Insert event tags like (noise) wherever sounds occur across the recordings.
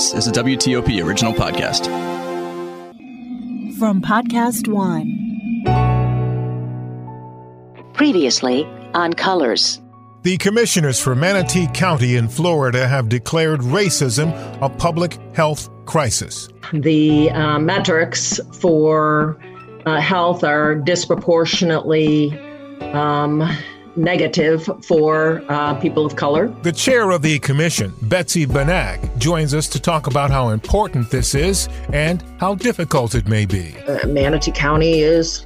This is a WTOP original podcast. From Podcast One. Previously on Colors. The commissioners for Manatee County in Florida have declared racism a public health crisis. The uh, metrics for uh, health are disproportionately um, negative for uh, people of color. The chair of the commission, Betsy Benac, joins us to talk about how important this is and how difficult it may be. Uh, Manatee County is,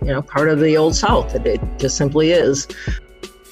you know, part of the Old South. It, it just simply is.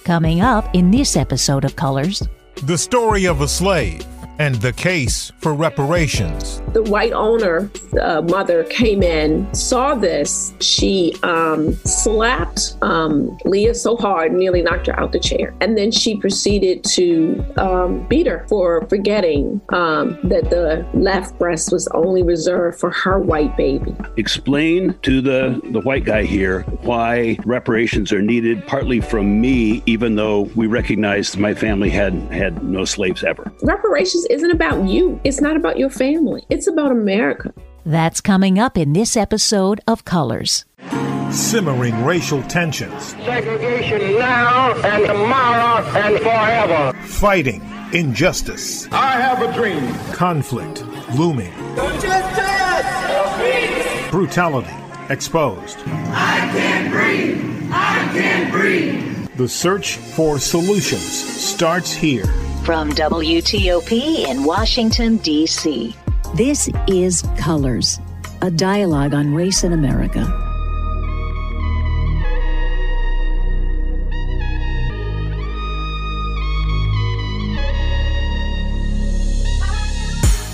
Coming up in this episode of Colors. The story of a slave and the case for reparations. The white owner uh, mother came in, saw this. She um, slapped um, Leah so hard, nearly knocked her out the chair. And then she proceeded to um, beat her for forgetting um, that the left breast was only reserved for her white baby. Explain to the, the white guy here why reparations are needed, partly from me, even though we recognize my family had had no slaves ever. Reparations isn't about you. It's not about your family. It's about America. That's coming up in this episode of Colors. Simmering racial tensions. Segregation now and tomorrow and forever. Fighting injustice. I have a dream. Conflict looming. Justice! Brutality exposed. I can't breathe. I can't breathe. The search for solutions starts here. From WTOP in Washington, D.C. This is Colors, a dialogue on race in America.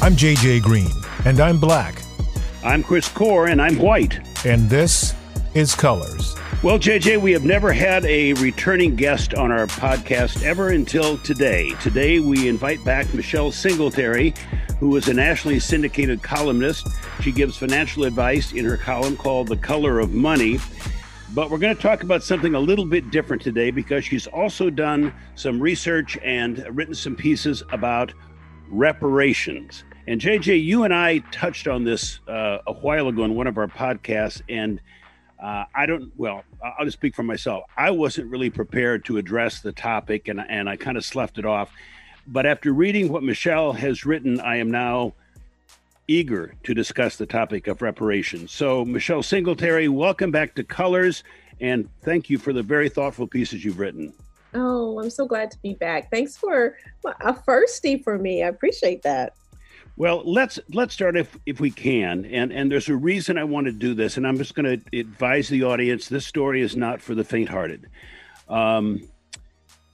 I'm JJ Green, and I'm black, I'm Chris Core, and I'm white. and this is Colors. Well, JJ, we have never had a returning guest on our podcast ever until today. Today, we invite back Michelle Singletary, who is a nationally syndicated columnist. She gives financial advice in her column called The Color of Money. But we're going to talk about something a little bit different today because she's also done some research and written some pieces about reparations. And JJ, you and I touched on this uh, a while ago in one of our podcasts, and uh, I don't. Well, I'll just speak for myself. I wasn't really prepared to address the topic, and and I kind of sloughed it off. But after reading what Michelle has written, I am now eager to discuss the topic of reparations. So, Michelle Singletary, welcome back to Colors, and thank you for the very thoughtful pieces you've written. Oh, I'm so glad to be back. Thanks for a firsty for me. I appreciate that. Well, let's let's start if if we can, and and there's a reason I want to do this, and I'm just going to advise the audience: this story is not for the faint-hearted. Um,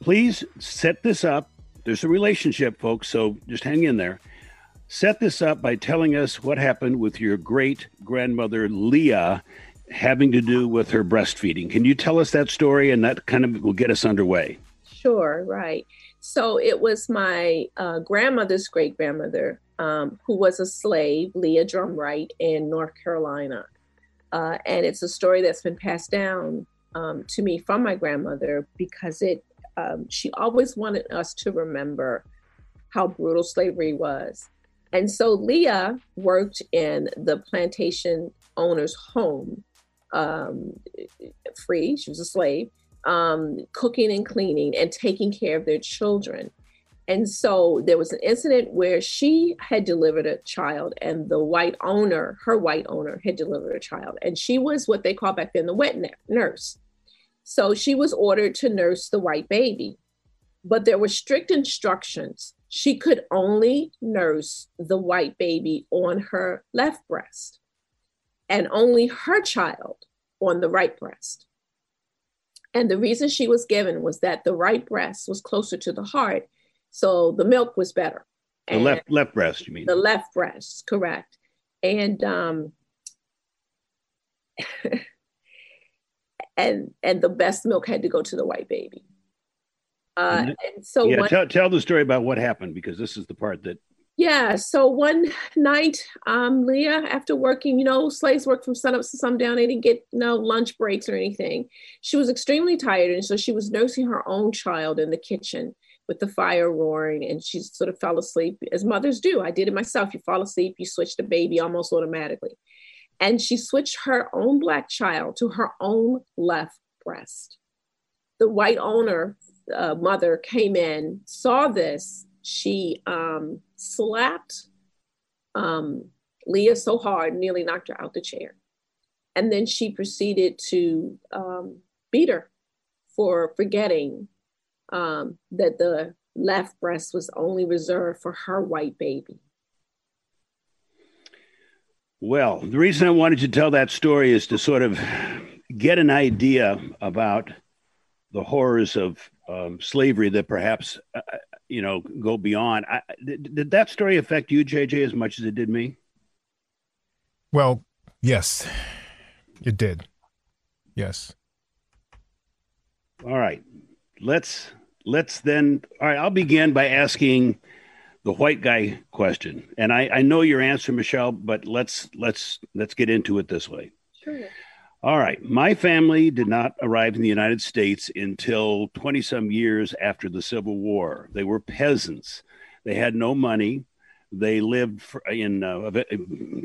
please set this up. There's a relationship, folks, so just hang in there. Set this up by telling us what happened with your great grandmother Leah, having to do with her breastfeeding. Can you tell us that story, and that kind of will get us underway? Sure, right. So it was my uh, grandmother's great grandmother um, who was a slave, Leah Drumright, in North Carolina. Uh, and it's a story that's been passed down um, to me from my grandmother because it um, she always wanted us to remember how brutal slavery was. And so Leah worked in the plantation owner's home, um, free. She was a slave, um, cooking and cleaning and taking care of their children. And so there was an incident where she had delivered a child, and the white owner, her white owner, had delivered a child. And she was what they call back then the wet nurse. So she was ordered to nurse the white baby. But there were strict instructions. She could only nurse the white baby on her left breast and only her child on the right breast. And the reason she was given was that the right breast was closer to the heart so the milk was better. The left left breast, you mean? The left breast, correct. And um (laughs) and and the best milk had to go to the white baby. Uh, and so yeah, one, tell, tell the story about what happened because this is the part that yeah, so one night, um, Leah, after working, you know, slaves work from sunup to sundown. They didn't get no lunch breaks or anything. She was extremely tired, and so she was nursing her own child in the kitchen with the fire roaring and she sort of fell asleep as mothers do. I did it myself. You fall asleep, you switch the baby almost automatically. And she switched her own black child to her own left breast. The white owner uh, mother came in, saw this. She um, slapped um, Leah so hard, nearly knocked her out the chair. And then she proceeded to um, beat her for forgetting um, that the left breast was only reserved for her white baby. Well, the reason I wanted to tell that story is to sort of get an idea about the horrors of um, slavery that perhaps, uh, uh you know, go beyond. I, did, did that story affect you, JJ, as much as it did me? Well, yes, it did. Yes. All right. Let's let's then all right, I'll begin by asking the white guy question. And I, I know your answer, Michelle, but let's let's let's get into it this way. Sure. All right. My family did not arrive in the United States until 20 some years after the Civil War. They were peasants. They had no money. They lived in uh,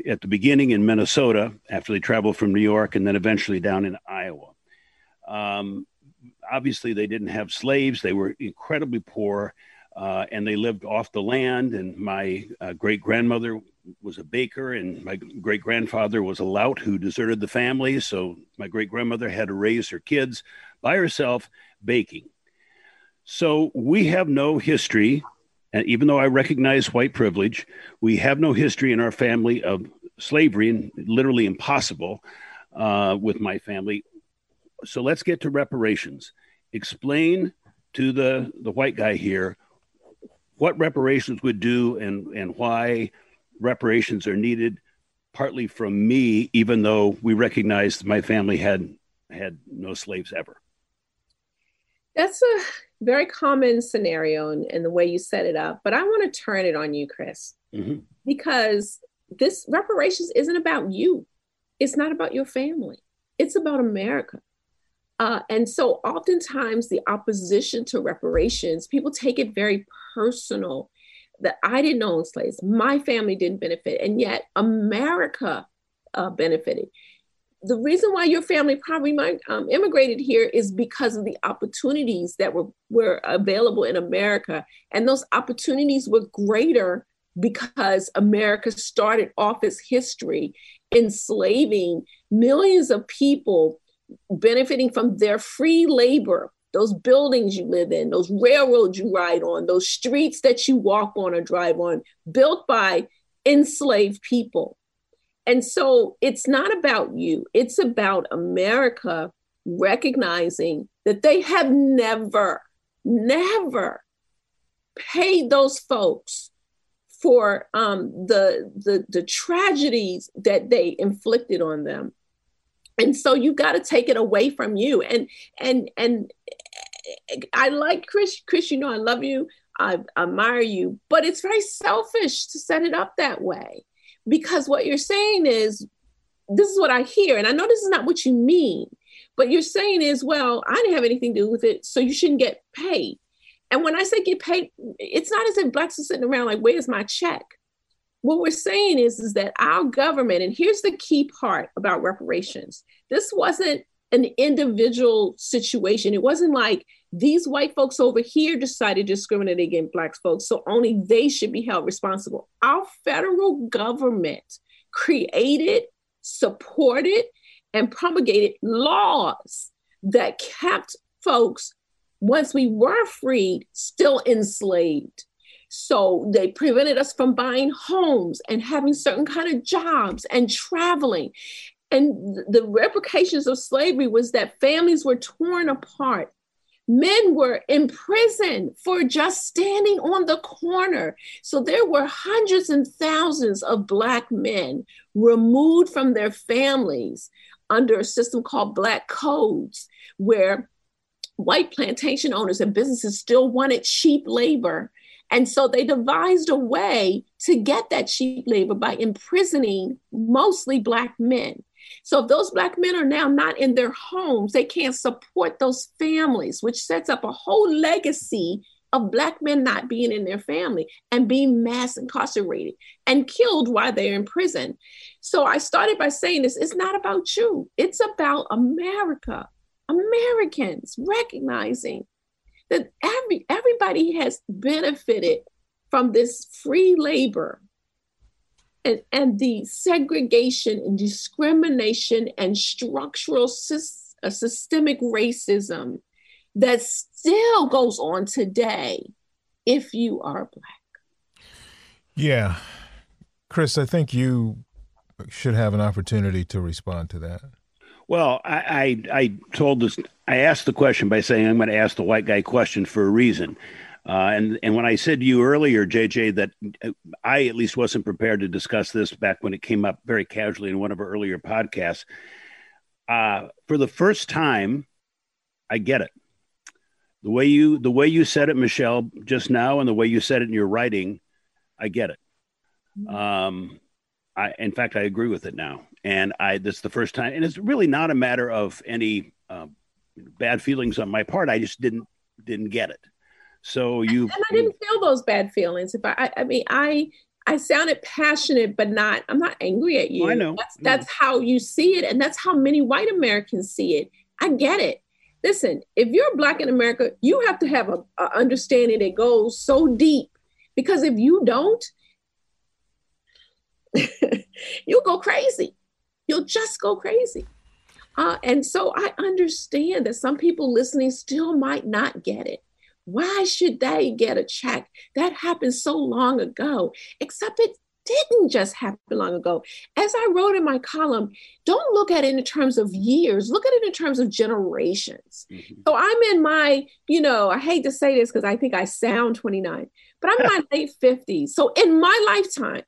at the beginning in Minnesota after they traveled from New York and then eventually down in Iowa. Um, obviously, they didn't have slaves. They were incredibly poor uh, and they lived off the land. And my uh, great grandmother was a baker, and my great grandfather was a lout who deserted the family. So my great grandmother had to raise her kids by herself baking. So we have no history, and even though I recognize white privilege, we have no history in our family of slavery, and literally impossible uh, with my family. So let's get to reparations. Explain to the the white guy here what reparations would do and, and why reparations are needed, partly from me, even though we recognize my family had had no slaves ever. That's a very common scenario in, in the way you set it up, but I want to turn it on you, Chris, mm-hmm. because this reparations isn't about you. It's not about your family. It's about America. Uh, and so oftentimes the opposition to reparations, people take it very personal that I didn't own slaves, my family didn't benefit, and yet America uh, benefited. The reason why your family probably might um, immigrated here is because of the opportunities that were, were available in America. And those opportunities were greater because America started off its history enslaving millions of people benefiting from their free labor, those buildings you live in, those railroads you ride on, those streets that you walk on or drive on, built by enslaved people. And so it's not about you, it's about America recognizing that they have never, never paid those folks for um, the, the, the tragedies that they inflicted on them and so you got to take it away from you. And and and i like chris chris you know i love you. I admire you. But it's very selfish to set it up that way because what you're saying is this is what i hear. And i know this is not what you mean but you're saying is well i didn't have anything to do with it so you shouldn't get paid. And when i say get paid it's not as if blacks are sitting around like where's my check what we're saying is, is that our government, and here's the key part about reparations this wasn't an individual situation. It wasn't like these white folks over here decided to discriminate against black folks, so only they should be held responsible. Our federal government created, supported, and promulgated laws that kept folks, once we were freed, still enslaved. So they prevented us from buying homes and having certain kind of jobs and traveling. And the repercussions of slavery was that families were torn apart. Men were imprisoned for just standing on the corner. So there were hundreds and thousands of Black men removed from their families under a system called Black Codes, where white plantation owners and businesses still wanted cheap labor and so they devised a way to get that cheap labor by imprisoning mostly Black men. So if those Black men are now not in their homes, they can't support those families, which sets up a whole legacy of black men not being in their family and being mass incarcerated and killed while they're in prison. So I started by saying this it's not about you, it's about America, Americans recognizing that every everybody has benefited from this free labor and, and the segregation and discrimination and structural uh, systemic racism that still goes on today if you are black. Yeah. Chris, I think you should have an opportunity to respond to that. Well, I, I, I told this. I asked the question by saying I'm going to ask the white guy question for a reason. Uh, and and when I said to you earlier, JJ, that uh, I at least wasn't prepared to discuss this back when it came up very casually in one of our earlier podcasts. Uh, for the first time, I get it. The way you the way you said it, Michelle, just now, and the way you said it in your writing, I get it. Mm-hmm. Um, I, in fact, I agree with it now, and I this is the first time, and it's really not a matter of any uh, bad feelings on my part. I just didn't didn't get it. So you and I didn't feel those bad feelings. If I, I, I mean, I I sounded passionate, but not. I'm not angry at you. Oh, I know. That's that's mm. how you see it, and that's how many white Americans see it. I get it. Listen, if you're black in America, you have to have a, a understanding that goes so deep, because if you don't, (laughs) you'll go crazy. You'll just go crazy. Uh, and so I understand that some people listening still might not get it. Why should they get a check? That happened so long ago, except it didn't just happen long ago. As I wrote in my column, don't look at it in terms of years, look at it in terms of generations. Mm-hmm. So I'm in my, you know, I hate to say this because I think I sound 29, but I'm in my late 50s. So in my lifetime,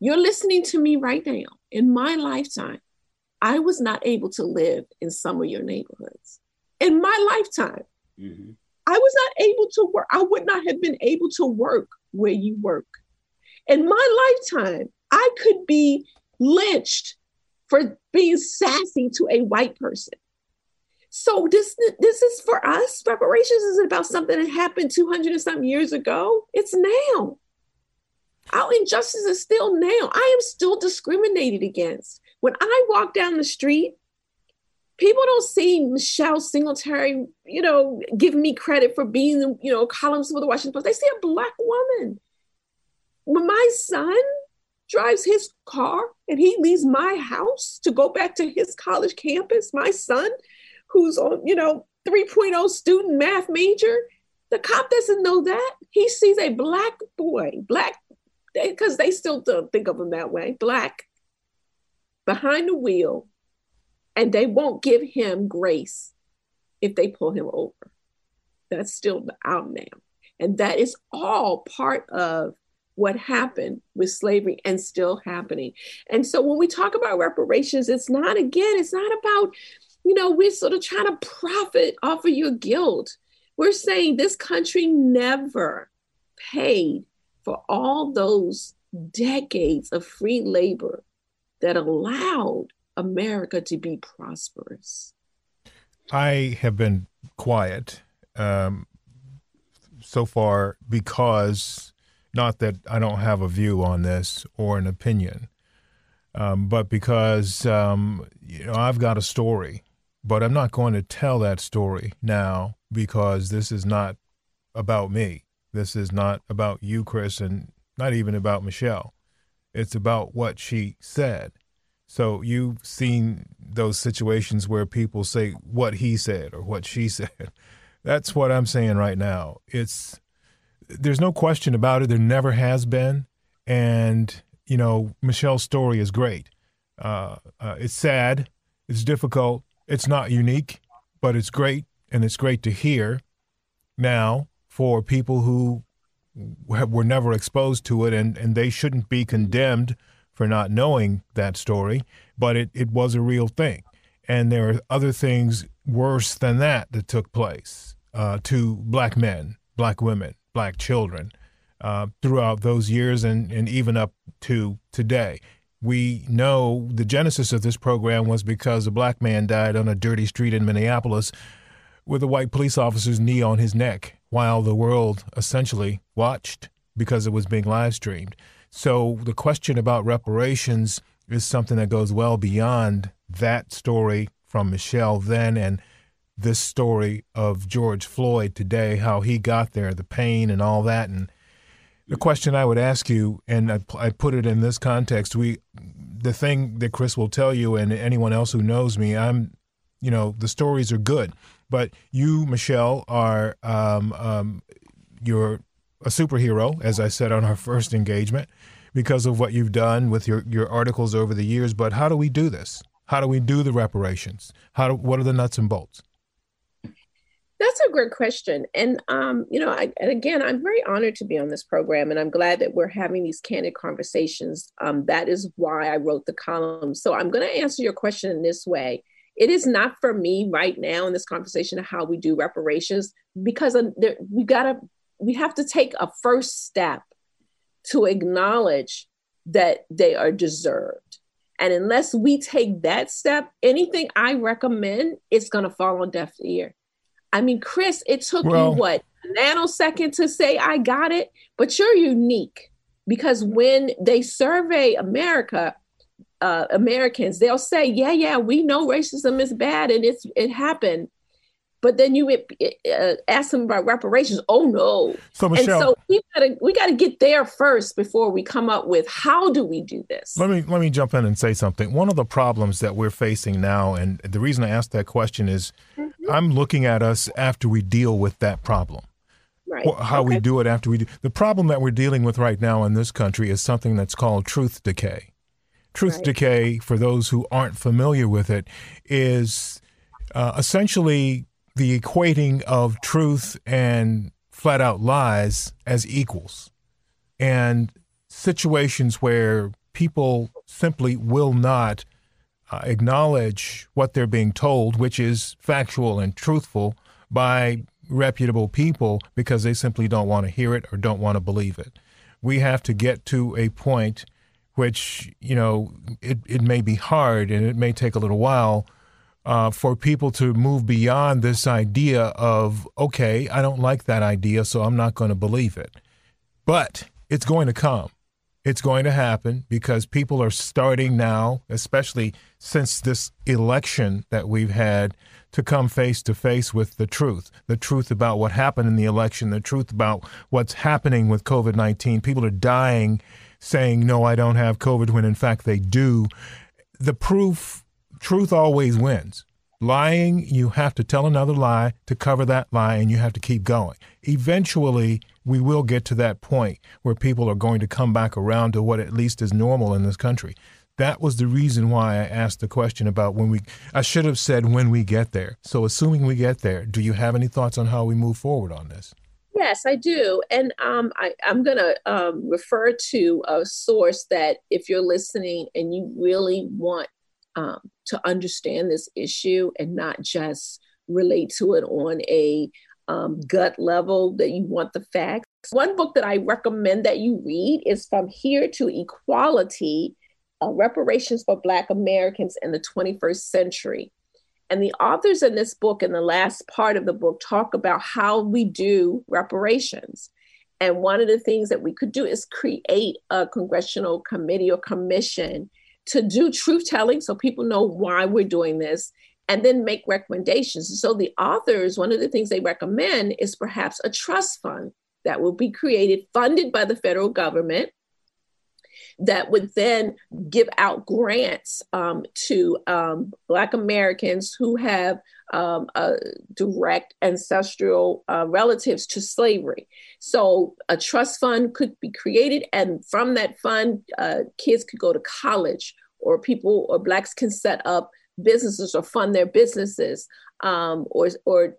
you're listening to me right now. In my lifetime, I was not able to live in some of your neighborhoods. In my lifetime, mm-hmm. I was not able to work. I would not have been able to work where you work. In my lifetime, I could be lynched for being sassy to a white person. So this this is for us. Reparations isn't about something that happened 200 and something years ago. It's now. Our injustice is still now. I am still discriminated against. When I walk down the street people don't see Michelle Singletary, you know, giving me credit for being, you know, columns for the Washington Post. They see a black woman. When my son drives his car and he leaves my house to go back to his college campus, my son, who's on, you know, 3.0 student math major, the cop doesn't know that. He sees a black boy, black, because they still don't think of him that way, black, behind the wheel and they won't give him grace if they pull him over. That's still out now. And that is all part of what happened with slavery and still happening. And so when we talk about reparations, it's not, again, it's not about, you know, we're sort of trying to profit off of your guilt. We're saying this country never paid for all those decades of free labor that allowed America to be prosperous? I have been quiet um, so far because not that I don't have a view on this or an opinion, um, but because um, you know I've got a story, but I'm not going to tell that story now because this is not about me. This is not about you, Chris, and not even about Michelle. It's about what she said. So you've seen those situations where people say what he said or what she (laughs) said. That's what I'm saying right now. It's there's no question about it. There never has been, and you know Michelle's story is great. Uh, uh, it's sad. It's difficult. It's not unique, but it's great, and it's great to hear now for people who were never exposed to it, and, and they shouldn't be condemned for not knowing that story, but it, it was a real thing. And there are other things worse than that that took place uh, to black men, black women, black children uh, throughout those years and, and even up to today. We know the genesis of this program was because a black man died on a dirty street in Minneapolis with a white police officer's knee on his neck while the world essentially watched because it was being live streamed. So the question about reparations is something that goes well beyond that story from Michelle then and this story of George Floyd today, how he got there, the pain and all that. And the question I would ask you, and I, I put it in this context, we, the thing that Chris will tell you, and anyone else who knows me, I'm, you know, the stories are good, but you, Michelle, are, um, um, you're a superhero, as I said on our first engagement, because of what you've done with your, your articles over the years. But how do we do this? How do we do the reparations? How do, what are the nuts and bolts? That's a great question. And, um, you know, I, and again, I'm very honored to be on this program and I'm glad that we're having these candid conversations. Um, that is why I wrote the column. So I'm going to answer your question in this way. It is not for me right now in this conversation of how we do reparations because there, we got to, we have to take a first step to acknowledge that they are deserved. And unless we take that step, anything I recommend is going to fall on deaf ear. I mean, Chris, it took well, you what a nanosecond to say I got it, but you're unique because when they survey America, uh, Americans, they'll say, "Yeah, yeah, we know racism is bad and it's it happened," but then you uh, ask them about reparations. Oh no! So Michelle, and so we gotta we gotta get there first before we come up with how do we do this. Let me let me jump in and say something. One of the problems that we're facing now, and the reason I asked that question is, mm-hmm. I'm looking at us after we deal with that problem. Right. How okay. we do it after we do. The problem that we're dealing with right now in this country is something that's called truth decay. Truth right. decay, for those who aren't familiar with it, is uh, essentially the equating of truth and flat out lies as equals and situations where people simply will not uh, acknowledge what they're being told, which is factual and truthful, by reputable people because they simply don't want to hear it or don't want to believe it. We have to get to a point which, you know, it, it may be hard and it may take a little while uh, for people to move beyond this idea of, okay, I don't like that idea, so I'm not going to believe it. But it's going to come. It's going to happen because people are starting now, especially since this election that we've had, to come face to face with the truth the truth about what happened in the election, the truth about what's happening with COVID 19. People are dying saying, no, I don't have COVID, when in fact they do. The proof truth always wins. Lying, you have to tell another lie to cover that lie, and you have to keep going. Eventually, we will get to that point where people are going to come back around to what at least is normal in this country. That was the reason why I asked the question about when we, I should have said when we get there. So, assuming we get there, do you have any thoughts on how we move forward on this? Yes, I do. And um, I, am going to um, refer to a source that if you're listening and you really want um, to understand this issue and not just relate to it on a um, gut level that you want the facts. One book that I recommend that you read is From Here to Equality uh, Reparations for Black Americans in the 21st Century. And the authors in this book, in the last part of the book, talk about how we do reparations. And one of the things that we could do is create a congressional committee or commission to do truth telling so people know why we're doing this and then make recommendations. So the authors, one of the things they recommend is perhaps a trust fund that will be created, funded by the federal government, that would then give out grants um, to um, Black Americans who have um, direct ancestral uh, relatives to slavery. So a trust fund could be created, and from that fund, uh, kids could go to college, or people or Blacks can set up businesses or fund their businesses. Um, or, or,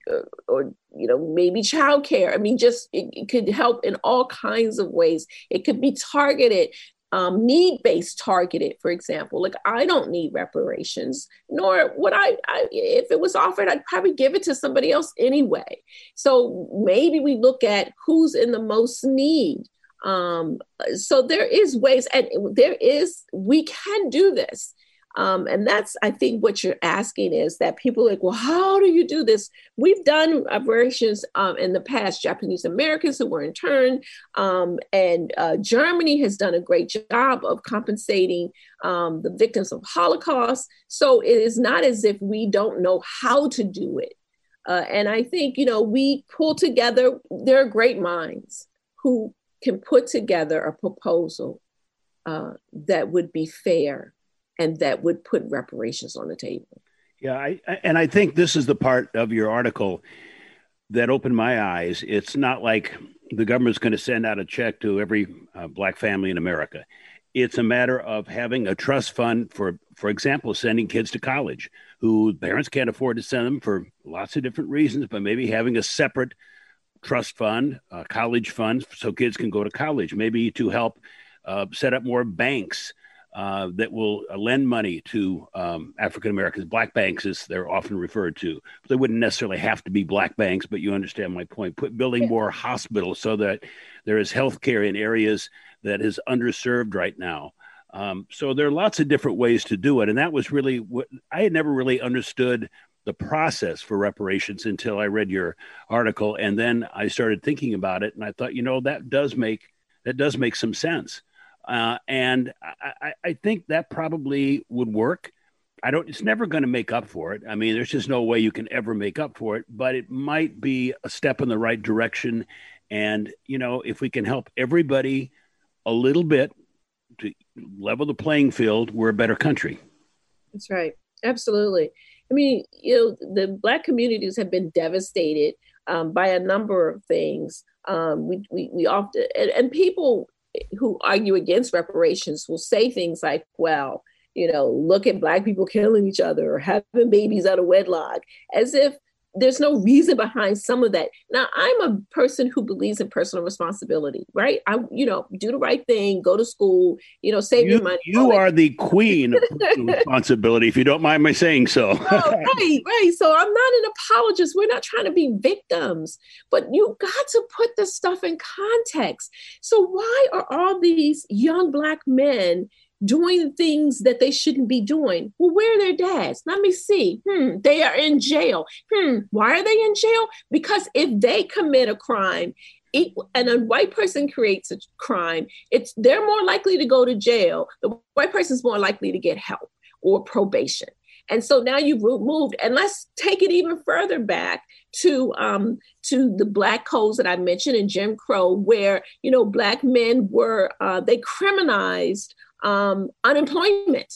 or, you know, maybe childcare. I mean, just it, it could help in all kinds of ways. It could be targeted um, need based targeted, for example. Like, I don't need reparations, nor would I, I, if it was offered, I'd probably give it to somebody else anyway. So maybe we look at who's in the most need. Um, so there is ways, and there is, we can do this. Um, and that's, I think, what you're asking is that people like, well, how do you do this? We've done reparations um, in the past, Japanese Americans who were interned, um, and uh, Germany has done a great job of compensating um, the victims of Holocaust. So it is not as if we don't know how to do it. Uh, and I think, you know, we pull together, there are great minds who can put together a proposal uh, that would be fair and that would put reparations on the table. Yeah, I, and I think this is the part of your article that opened my eyes. It's not like the government's going to send out a check to every uh, black family in America. It's a matter of having a trust fund for, for example, sending kids to college who parents can't afford to send them for lots of different reasons, but maybe having a separate trust fund, a college fund, so kids can go to college, maybe to help uh, set up more banks uh, that will lend money to um, African Americans, black banks, as they're often referred to. But they wouldn't necessarily have to be black banks, but you understand my point. Put building more hospitals so that there is health care in areas that is underserved right now. Um, so there are lots of different ways to do it, and that was really what I had never really understood the process for reparations until I read your article, and then I started thinking about it, and I thought, you know, that does make that does make some sense. Uh, and I, I, think that probably would work. I don't. It's never going to make up for it. I mean, there's just no way you can ever make up for it. But it might be a step in the right direction. And you know, if we can help everybody a little bit to level the playing field, we're a better country. That's right. Absolutely. I mean, you know, the black communities have been devastated um, by a number of things. Um, we, we, we often, and, and people who argue against reparations will say things like, well, you know, look at Black people killing each other or having babies out of wedlock, as if there's no reason behind some of that. Now, I'm a person who believes in personal responsibility, right? I, you know, do the right thing, go to school, you know, save you, your money. You are the queen of (laughs) responsibility, if you don't mind my saying so. oh, right, right. So I'm not an apologist. We're not trying to be victims, but you got to put this stuff in context. So why are all these young black men doing things that they shouldn't be doing. Well, where are their dads? Let me see. Hmm, they are in jail. Hmm, why are they in jail? Because if they commit a crime, it, and a white person creates a crime, it's they're more likely to go to jail. The white person is more likely to get help or probation. And so now you've moved, and let's take it even further back to um, to the black codes that I mentioned in Jim Crow, where you know black men were uh, they criminalized um, unemployment.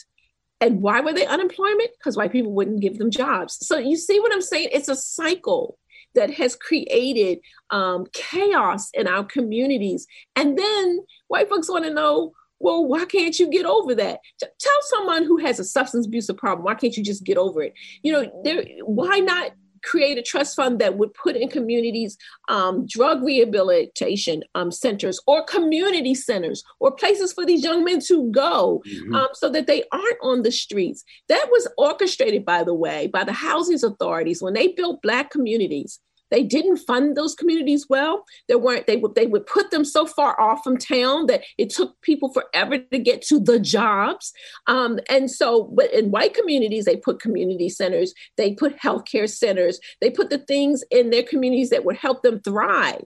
And why were they unemployment? Because white people wouldn't give them jobs. So you see what I'm saying? It's a cycle that has created um, chaos in our communities. And then white folks want to know, well, why can't you get over that? Tell someone who has a substance abuse problem, why can't you just get over it? You know, why not create a trust fund that would put in communities um, drug rehabilitation um, centers or community centers or places for these young men to go mm-hmm. um, so that they aren't on the streets. That was orchestrated, by the way, by the housing authorities when they built Black communities they didn't fund those communities well. They weren't. They would they would put them so far off from town that it took people forever to get to the jobs. Um, and so, but in white communities, they put community centers. They put healthcare centers. They put the things in their communities that would help them thrive.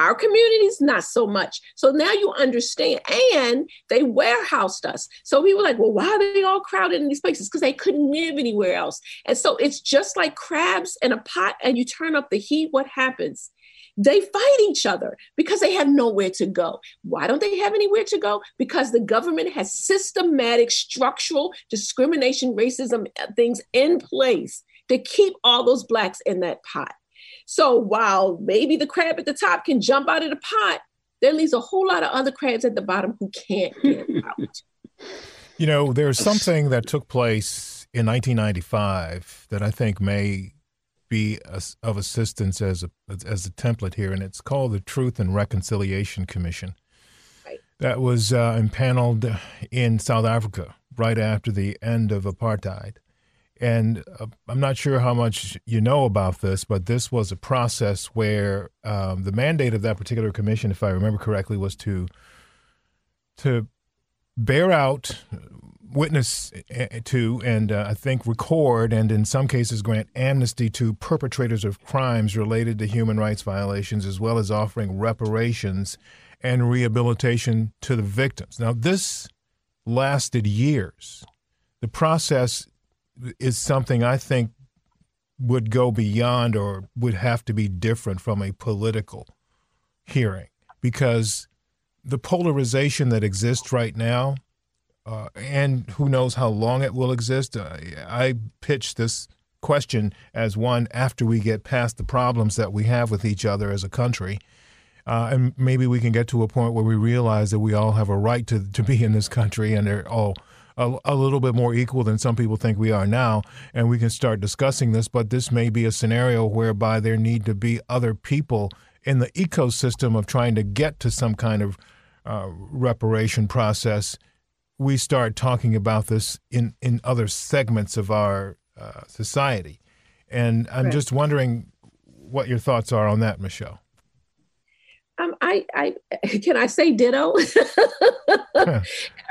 Our communities, not so much. So now you understand. And they warehoused us. So we were like, well, why are they all crowded in these places? Because they couldn't live anywhere else. And so it's just like crabs in a pot and you turn up the heat, what happens? They fight each other because they have nowhere to go. Why don't they have anywhere to go? Because the government has systematic structural discrimination, racism uh, things in place to keep all those Blacks in that pot. So while maybe the crab at the top can jump out of the pot, there leaves a whole lot of other crabs at the bottom who can't get (laughs) out. You know, there's something that took place in 1995 that I think may be of assistance as a as a template here, and it's called the Truth and Reconciliation Commission. Right. That was uh, impaneled in South Africa right after the end of apartheid. And uh, I'm not sure how much you know about this, but this was a process where um, the mandate of that particular commission, if I remember correctly, was to to bear out witness eh, to and uh, I think record and in some cases grant amnesty to perpetrators of crimes related to human rights violations, as well as offering reparations and rehabilitation to the victims. Now, this lasted years. The process is something I think would go beyond or would have to be different from a political hearing because the polarization that exists right now, uh, and who knows how long it will exist. Uh, I pitch this question as one after we get past the problems that we have with each other as a country. Uh, and maybe we can get to a point where we realize that we all have a right to, to be in this country and they're all a, a, little bit more equal than some people think we are now. And we can start discussing this. But this may be a scenario whereby there need to be other people in the ecosystem of trying to get to some kind of uh, reparation process, we start talking about this in, in other segments of our uh, society. And I'm right. just wondering what your thoughts are on that, Michelle. Um, I, I (laughs) can I say ditto. (laughs)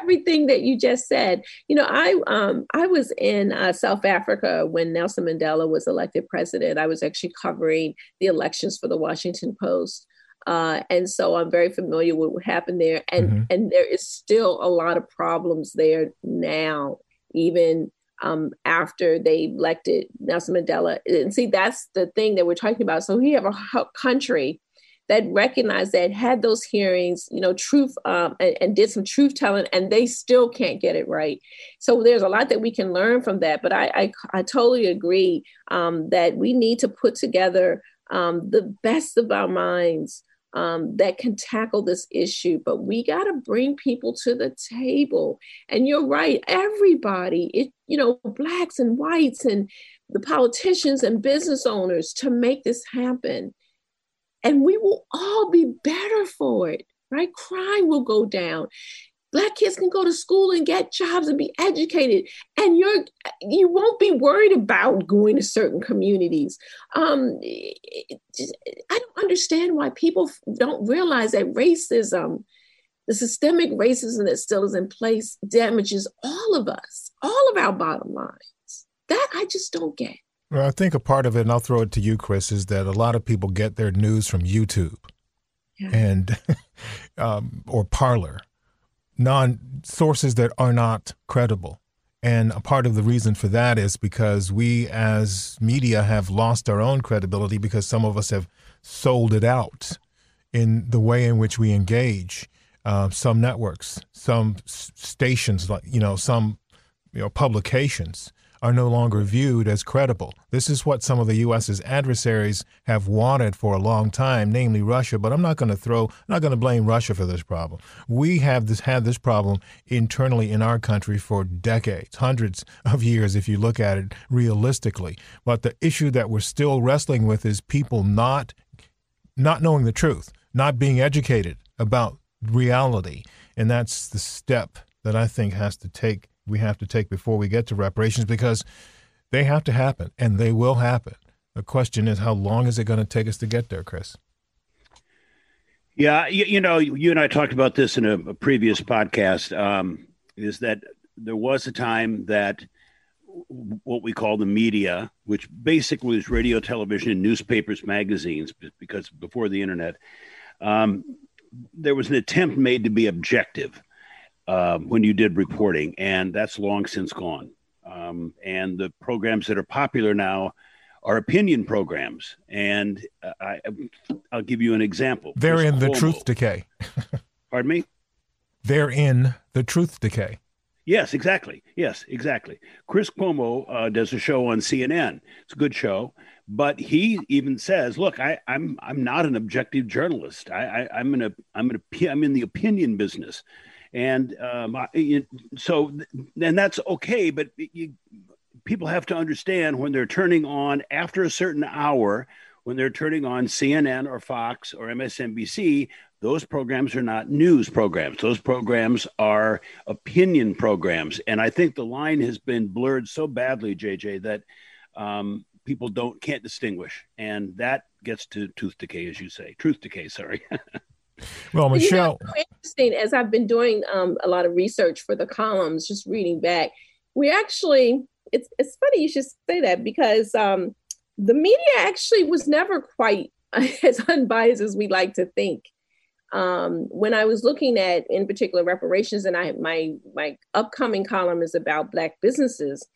Everything that you just said. You know, I um, I was in uh, South Africa when Nelson Mandela was elected president. I was actually covering the elections for the Washington Post. Uh, and so I'm very familiar with what happened there, and mm-hmm. and there is still a lot of problems there now, even um, after they elected Nelson Mandela. And see, that's the thing that we're talking about. So we have a country that recognized that, had those hearings, you know, truth um, and, and, did some truth telling, and they still can't get it right. So there's a lot that we can learn from that. But I I, I totally agree um, that we need to put together um, the best of our minds um, that can tackle this issue. But we got to bring people to the table. And you're right, everybody, it, you know, blacks and whites and the politicians and business owners to make this happen. And we will all be better for it, right? Crime will go down. Black kids can go to school and get jobs and be educated, and you're you won't be worried about going to certain communities. Um, I don't understand why people don't realize that racism, the systemic racism that still is in place, damages all of us, all of our bottom lines. That I just don't get. Well, I think a part of it, and I'll throw it to you, Chris, is that a lot of people get their news from YouTube yeah. and (laughs) um, or Parler non sources that are not credible. And a part of the reason for that is because we as media have lost our own credibility because some of us have sold it out in the way in which we engage. Uh, some networks, some stations, like you know, some you know publications are no longer viewed as credible. This is what some of the U.S.'s adversaries have wanted for a long time, namely Russia. But I'm not going to throw, I'm not going to blame Russia for this problem. We have this, had this problem internally in our country for decades, hundreds of years, if you look at it realistically. But the issue that we're still wrestling with is people not, not knowing the truth, not being educated about reality, and that's the step that I think has to take we have to take before we get to reparations because they have to happen and they will happen. The question is, how long is it going to take us to get there, Chris? Yeah, you, you know, you and I talked about this in a, a previous podcast. Um, is that there was a time that what we call the media, which basically was radio, television, newspapers, magazines, because before the internet, um, there was an attempt made to be objective um, when you did reporting, and that's long since gone. Um, and the programs that are popular now are opinion programs. And uh, I, I'll give you an example. They're in the truth decay. (laughs) Pardon me? They're in the truth decay. Yes, exactly. Yes, exactly. Chris Cuomo uh, does a show on CNN. It's a good show, but he even says, "Look, I, am I'm, I'm not an objective journalist. I, I am in a I'm in a I'm in the opinion business." And um, I, so and that's okay but you, people have to understand when they're turning on after a certain hour when they're turning on cnn or fox or msnbc those programs are not news programs. Those programs are opinion programs. And i think the line has been blurred so badly jj that um, people don't can't distinguish. And that gets to tooth decay as you say. Truth decay sorry (laughs) Well, Michelle. You know, interesting as I've been doing um, a lot of research for the columns, just reading back, we actually it's it's funny you should say that because um, the media actually was never quite (laughs) as unbiased as we like to think. Um, when I was looking at, in particular, reparations, and I my my upcoming column is about Black businesses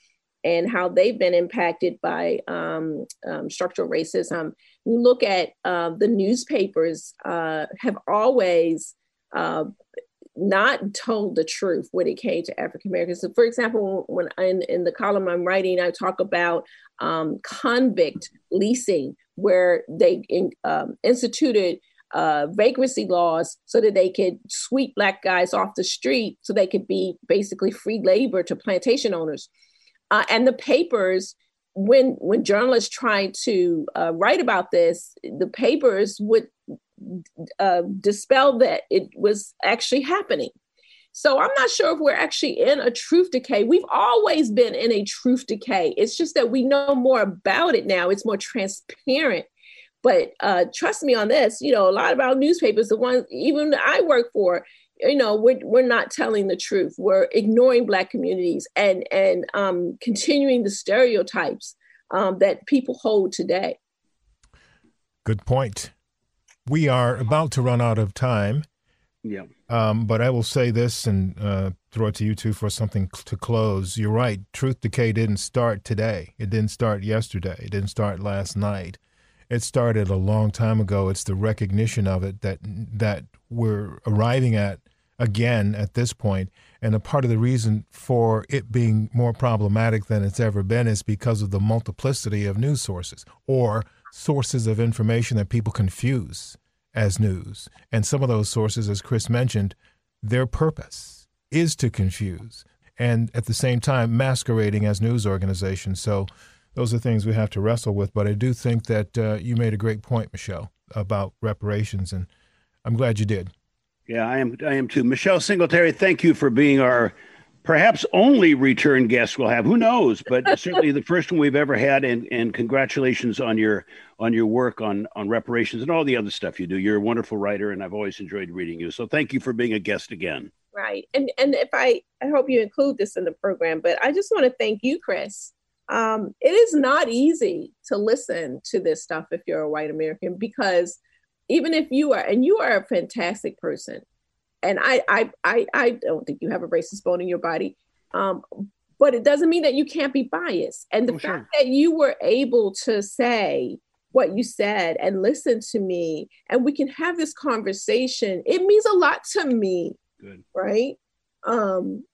and how they've been impacted by um, um, structural racism. You look at uh, the newspapers uh, have always uh, not told the truth when it came to African Americans. So, for example, when in, in the column I'm writing, I talk about um, convict leasing, where they in, um, instituted uh, vagrancy laws so that they could sweep black guys off the street so they could be basically free labor to plantation owners. Uh, and the papers, when when journalists tried to uh, write about this, the papers would uh, dispel that it was actually happening. So I'm not sure if we're actually in a truth decay. We've always been in a truth decay. It's just that we know more about it now. It's more transparent. But uh, trust me on this, you know, a lot of our newspapers, the ones even I work for, you know, we're, we're not telling the truth. We're ignoring Black communities and, and um, continuing the stereotypes um, that people hold today. Good point. We are about to run out of time. Yeah. Um, but I will say this and uh, throw it to you two for something to close. You're right. Truth Decay didn't start today. It didn't start yesterday. It didn't start last night. It started a long time ago. It's the recognition of it that that we're arriving at again at this point. And a part of the reason for it being more problematic than it's ever been is because of the multiplicity of news sources or sources of information that people confuse as news. And some of those sources, as Chris mentioned, their purpose is to confuse and at the same time masquerading as news organizations. So those are things we have to wrestle with. But I do think that uh, you made a great point, Michelle, about reparations, and I'm glad you did. Yeah, I am. I am too. Michelle Singletary, thank you for being our perhaps only return guest we'll have. Who knows? But (laughs) certainly the first one we've ever had. And, and congratulations on your on your work on on reparations and all the other stuff you do. You're a wonderful writer, and I've always enjoyed reading you. So thank you for being a guest again. Right, and and if I I hope you include this in the program, but I just want to thank you, Chris. Um, it is not easy to listen to this stuff if you're a white American because even if you are, and you are a fantastic person, and I, I, I, I don't think you have a racist bone in your body. Um, but it doesn't mean that you can't be biased. And the oh, fact sure. that you were able to say what you said and listen to me, and we can have this conversation, it means a lot to me. Good. Right. Um,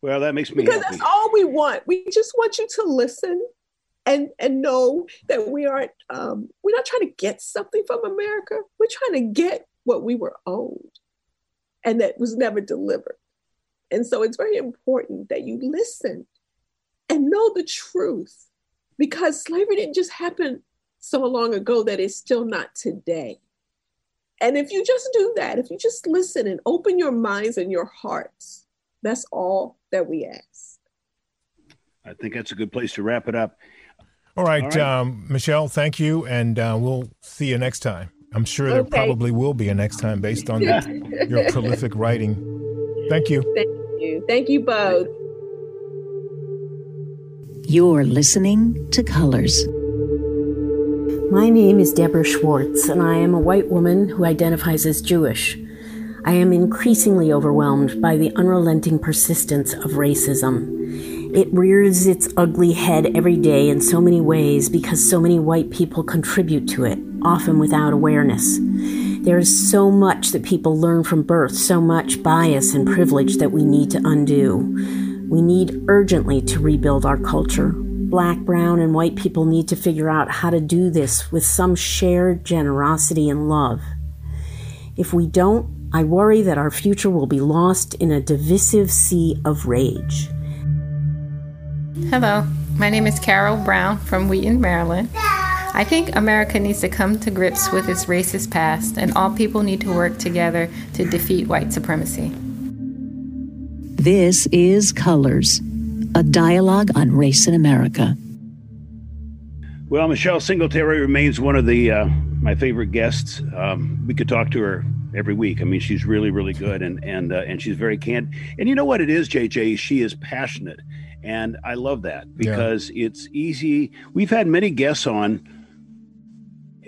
well, that makes me because happy. that's all we want. We just want you to listen and and know that we aren't um, we're not trying to get something from America. We're trying to get what we were owed and that was never delivered. And so it's very important that you listen and know the truth because slavery didn't just happen so long ago that it's still not today. And if you just do that, if you just listen and open your minds and your hearts, that's all that we ask. I think that's a good place to wrap it up. All right, All right. Um, Michelle, thank you, and uh, we'll see you next time. I'm sure okay. there probably will be a next time based on the, your (laughs) prolific writing. Thank you. Thank you. Thank you both. You're listening to Colors. My name is Deborah Schwartz, and I am a white woman who identifies as Jewish. I am increasingly overwhelmed by the unrelenting persistence of racism. It rears its ugly head every day in so many ways because so many white people contribute to it, often without awareness. There is so much that people learn from birth, so much bias and privilege that we need to undo. We need urgently to rebuild our culture. Black, brown, and white people need to figure out how to do this with some shared generosity and love. If we don't, I worry that our future will be lost in a divisive sea of rage. Hello, my name is Carol Brown from Wheaton, Maryland. I think America needs to come to grips with its racist past, and all people need to work together to defeat white supremacy. This is Colors, a dialogue on race in America. Well, Michelle Singletary remains one of the uh, my favorite guests. Um, we could talk to her every week. I mean, she's really, really good, and and uh, and she's very candid. And you know what it is, JJ? She is passionate, and I love that because yeah. it's easy. We've had many guests on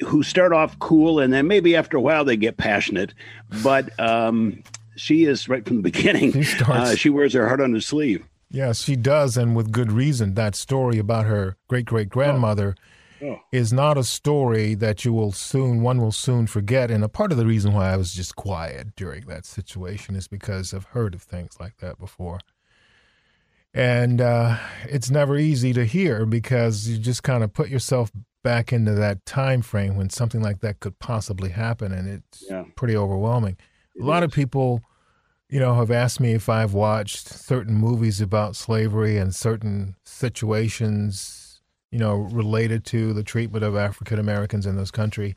who start off cool, and then maybe after a while they get passionate. But um, she is right from the beginning. She, starts, uh, she wears her heart on her sleeve. Yes, she does, and with good reason. That story about her great great grandmother. Oh oh. is not a story that you will soon, one will soon forget. And a part of the reason why I was just quiet during that situation is because I've heard of things like that before. And uh, it's never easy to hear because you just kind of put yourself back into that time frame when something like that could possibly happen, and it's yeah. pretty overwhelming. It a lot is. of people, you know, have asked me if I've watched certain movies about slavery and certain situations you know, related to the treatment of African Americans in this country.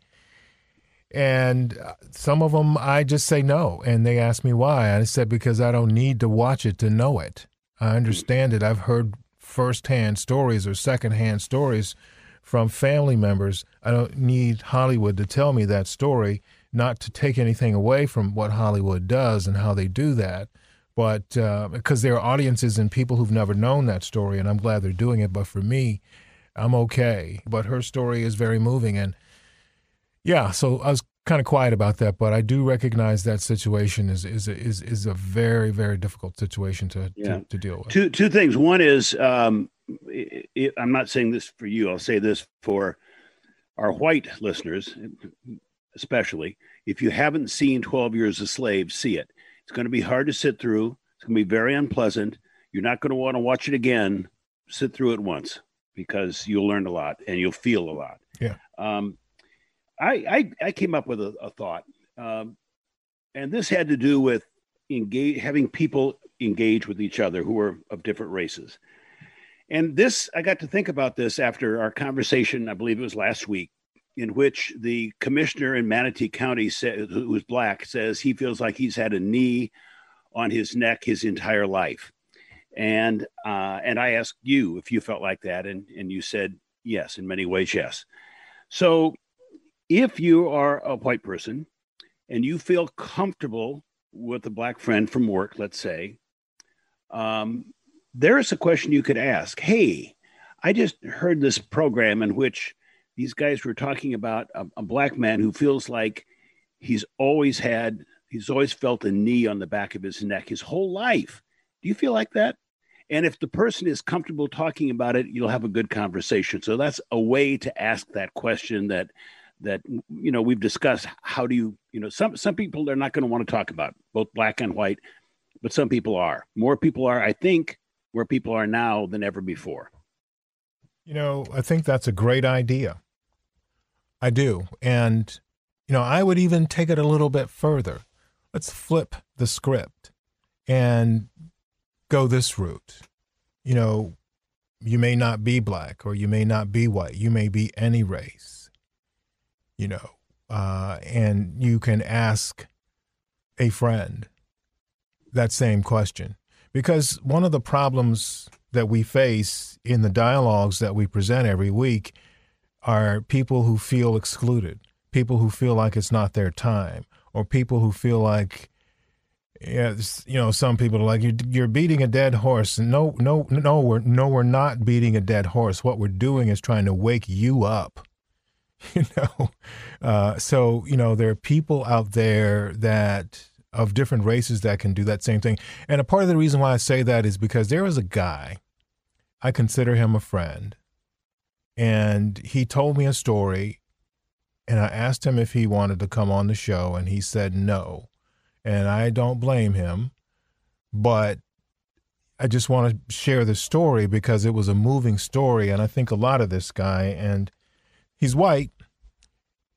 And uh, some of them, I just say no. And they ask me why. I said, because I don't need to watch it to know it. I understand it. I've heard firsthand stories or secondhand stories from family members. I don't need Hollywood to tell me that story, not to take anything away from what Hollywood does and how they do that. But uh, because there are audiences and people who've never known that story, and I'm glad they're doing it. But for me, I'm okay. But her story is very moving. And yeah, so I was kind of quiet about that, but I do recognize that situation is is is is a very very difficult situation to yeah. to, to, deal with. Two two things. One is um, it, it, I'm not saying this for you. I'll say this for our white listeners, especially. If you haven't seen 12 Years a Slave, see it. It's going to be hard to sit through. It's going to be very unpleasant. You're not going to want to watch it again. Sit through it once because you'll learn a lot and you'll feel a lot. Yeah. Um, I, I, I came up with a, a thought, um, and this had to do with engage having people engage with each other who are of different races. And this, I got to think about this after our conversation. I believe it was last week, in which the commissioner in Manatee County said, who was black, says he feels like he's had a knee on his neck his entire life. And uh, and I asked you if you felt like that, and and you said yes, in many ways, yes. So if you are a white person and you feel comfortable with a black friend from work, let's say, um, there is a question you could ask. Hey, I just heard this program in which these guys were talking about a, a black man who feels like he's always had, he's always felt a knee on the back of his neck his whole life. Do you feel like that? And if the person is comfortable talking about it, you'll have a good conversation. So that's a way to ask that question that that you know we've discussed. How do you you know some some people they're not going to want to talk about both black and white, but some people are. More people are, I think, where people are now than ever before. You know, I think that's a great idea. I do. And, you know, I would even take it a little bit further. Let's flip the script and go this route. You know, you may not be black or you may not be white. You may be any race, you know, uh, and you can ask a friend that same question. Because one of the problems that we face in the dialogues that we present every week are people who feel excluded, people who feel like it's not their time, or people who feel like yeah, you know, some people are like you're, you're beating a dead horse. No, no, no, we're no, we're not beating a dead horse. What we're doing is trying to wake you up. (laughs) You know, uh, so you know there are people out there that of different races that can do that same thing. And a part of the reason why I say that is because there was a guy, I consider him a friend, and he told me a story, and I asked him if he wanted to come on the show, and he said no and I don't blame him. But I just want to share the story because it was a moving story, and I think a lot of this guy, and he's white,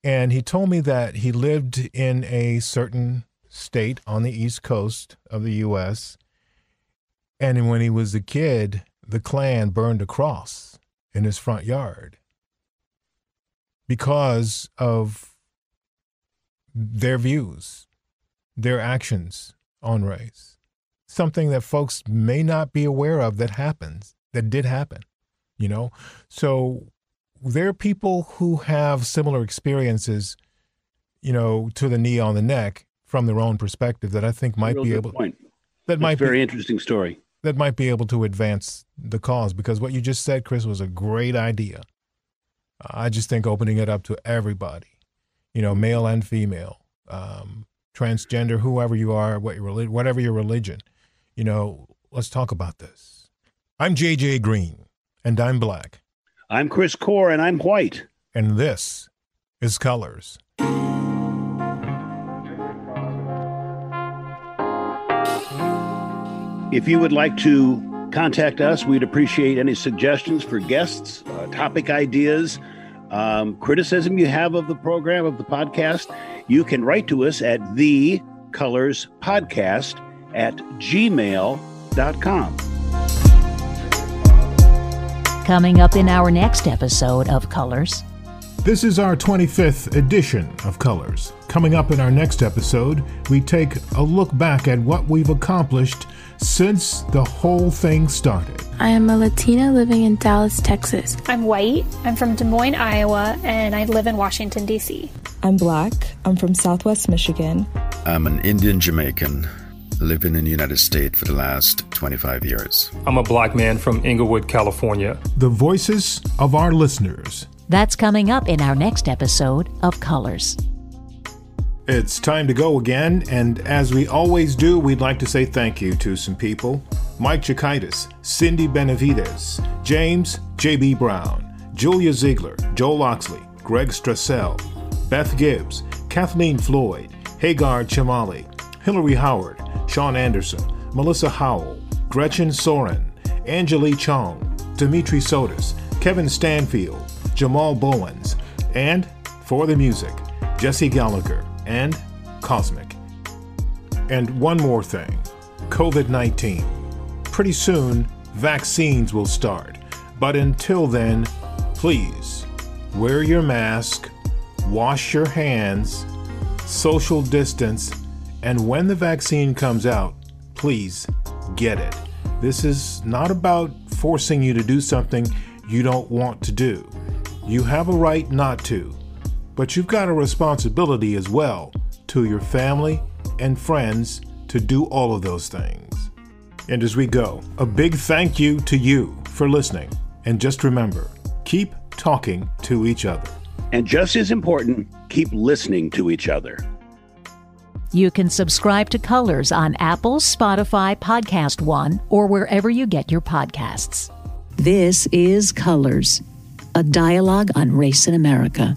and he told me that he lived in a certain state on the east coast of the U.S., and when he was a kid, the Klan burned a cross in his front yard because of their views their actions on race. Something that folks may not be aware of that happens, that did happen, you know? So there are people who have similar experiences, you know, to the knee on the neck from their own perspective that I think might Real be able point. that That's might a very be, interesting story. that might be able to advance the cause because what you just said, Chris, was a great idea. I just think opening it up to everybody, you know, male and female, um, transgender, whoever you are, what your reli- whatever your religion, you know, let's talk about this. I'm JJ Green, and I'm black, I'm Chris Core, and I'm white. and this is Colors. If you would like to contact us, we'd appreciate any suggestions for guests, uh, topic ideas, um, criticism you have of the program, of the podcast. You can write to us at the colors podcast at gmail.com. Coming up in our next episode of Colors. This is our 25th edition of Colors. Coming up in our next episode, we take a look back at what we've accomplished since the whole thing started. I am a Latina living in Dallas, Texas. I'm white. I'm from Des Moines, Iowa, and I live in Washington, D.C. I'm black. I'm from Southwest Michigan. I'm an Indian Jamaican living in the United States for the last 25 years. I'm a black man from Inglewood, California. The voices of our listeners. That's coming up in our next episode of Colors. It's time to go again, and as we always do, we'd like to say thank you to some people Mike Chikaitis, Cindy Benavides, James J.B. Brown, Julia Ziegler, Joel Oxley, Greg Strassell, Beth Gibbs, Kathleen Floyd, Hagar Chamali, Hillary Howard, Sean Anderson, Melissa Howell, Gretchen Soren, Angelique Chong, Dimitri Sotis, Kevin Stanfield, Jamal Bowens, and for the music, Jesse Gallagher and Cosmic. And one more thing COVID 19. Pretty soon, vaccines will start. But until then, please wear your mask, wash your hands, social distance, and when the vaccine comes out, please get it. This is not about forcing you to do something you don't want to do. You have a right not to, but you've got a responsibility as well to your family and friends to do all of those things. And as we go, a big thank you to you for listening. And just remember keep talking to each other. And just as important, keep listening to each other. You can subscribe to Colors on Apple, Spotify, Podcast One, or wherever you get your podcasts. This is Colors, a dialogue on race in America.